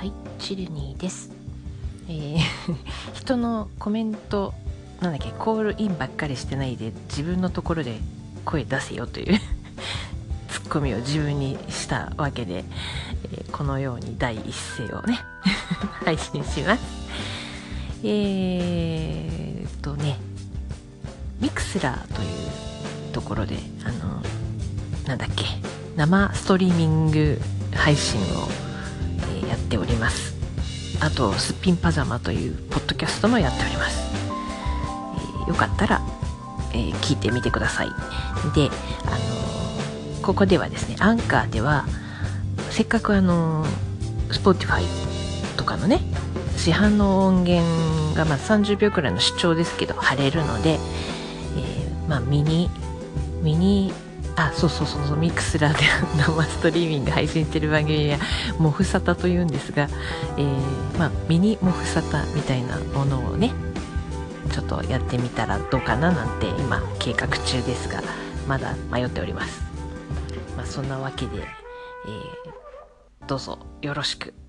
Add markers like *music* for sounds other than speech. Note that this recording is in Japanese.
はい、チルニーです。えー *laughs* 人のコメント、なんだっけ、コールインばっかりしてないで、自分のところで声出せよという *laughs* ツッコミを自分にしたわけで、えーこのように第一声をね、*laughs* 配信します。えーっとね、ミクスラーというところで、あの、なんだっけ、生ストリーミング配信を、っております。あと、すっぴんパジャマというポッドキャストもやっております。えーよかったら、えー聞いてみてください。で、あのーここではですね、アンカーでは、せっかくあのー、Spotify とかのね、市販の音源がま30秒くらいの視聴ですけど貼れるので、えーまあミニミニあそうそうそうそうミクスラーで生ストリーミング配信してる番組はモフサタというんですが、えーまあ、ミニモフサタみたいなものをねちょっとやってみたらどうかななんて今計画中ですがまだ迷っております、まあ、そんなわけで、えーどうぞよろしく。